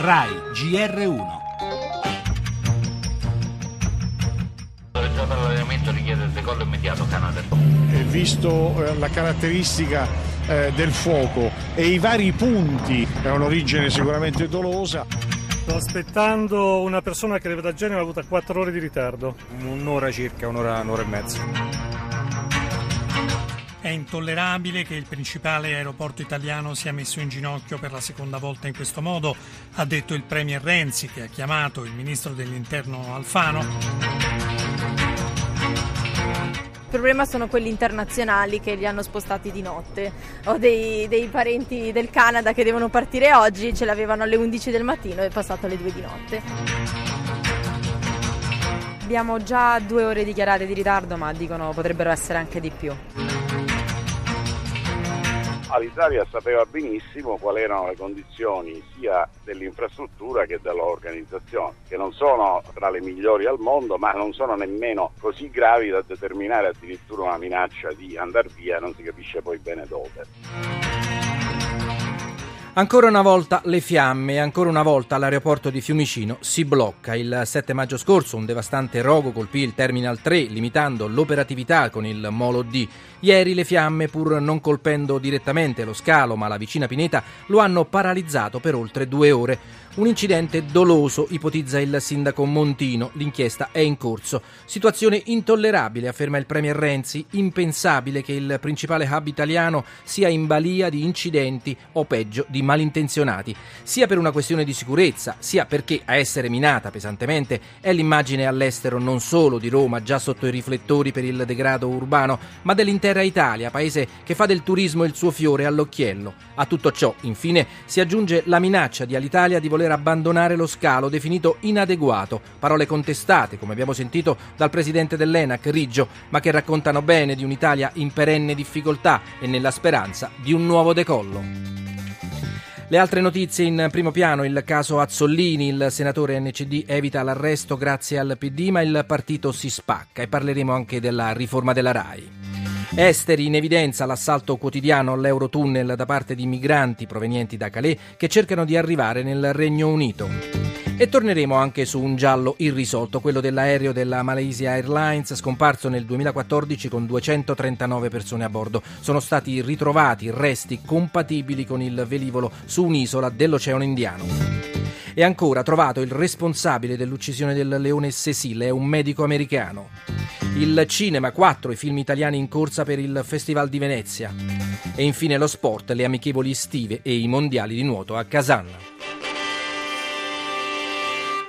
RAI GR1 l'allenamento richiede il decollo immediato Canada. Visto eh, la caratteristica eh, del fuoco e i vari punti, è un'origine sicuramente dolosa. Sto aspettando una persona che arriva da Genova, ha avuto 4 ore di ritardo. Un'ora circa, un'ora, un'ora e mezza. È intollerabile che il principale aeroporto italiano sia messo in ginocchio per la seconda volta in questo modo, ha detto il Premier Renzi che ha chiamato il ministro dell'Interno Alfano. Il problema sono quelli internazionali che li hanno spostati di notte. Ho dei, dei, parenti del Canada che devono partire oggi, ce l'avevano alle 11 del mattino e è passato alle 2 di notte. Abbiamo già due ore dichiarate di ritardo, ma dicono potrebbero essere anche di più. L'Italia sapeva benissimo quali erano le condizioni sia dell'infrastruttura che dell'organizzazione, che non sono tra le migliori al mondo, ma non sono nemmeno così gravi da determinare addirittura una minaccia di andare via, non si capisce poi bene dove. Ancora una volta le fiamme, ancora una volta l'aeroporto di Fiumicino si blocca. Il 7 maggio scorso un devastante rogo colpì il Terminal 3, limitando l'operatività con il Molo D. Ieri le fiamme, pur non colpendo direttamente lo scalo ma la vicina Pineta, lo hanno paralizzato per oltre due ore. Un incidente doloso, ipotizza il sindaco Montino. L'inchiesta è in corso. Situazione intollerabile, afferma il premier Renzi. Impensabile che il principale hub italiano sia in balia di incidenti o peggio di malintenzionati, sia per una questione di sicurezza, sia perché a essere minata pesantemente è l'immagine all'estero non solo di Roma, già sotto i riflettori per il degrado urbano, ma dell'intera Italia, paese che fa del turismo il suo fiore all'occhiello. A tutto ciò, infine, si aggiunge la minaccia di Alitalia di voler voler abbandonare lo scalo definito inadeguato, parole contestate, come abbiamo sentito dal presidente dell'ENAC Riggio, ma che raccontano bene di un'Italia in perenne difficoltà e nella speranza di un nuovo decollo. Le altre notizie in primo piano, il caso Azzollini, il senatore NCD evita l'arresto grazie al PD, ma il partito si spacca e parleremo anche della riforma della RAI. Esteri in evidenza l'assalto quotidiano all'Eurotunnel da parte di migranti provenienti da Calais che cercano di arrivare nel Regno Unito. E torneremo anche su un giallo irrisolto, quello dell'aereo della Malaysia Airlines scomparso nel 2014 con 239 persone a bordo. Sono stati ritrovati resti compatibili con il velivolo su un'isola dell'Oceano Indiano. E ancora trovato il responsabile dell'uccisione del leone Cecil, è un medico americano. Il cinema, 4 i film italiani in corsa per il Festival di Venezia. E infine lo sport, le amichevoli estive e i mondiali di nuoto a Casanna.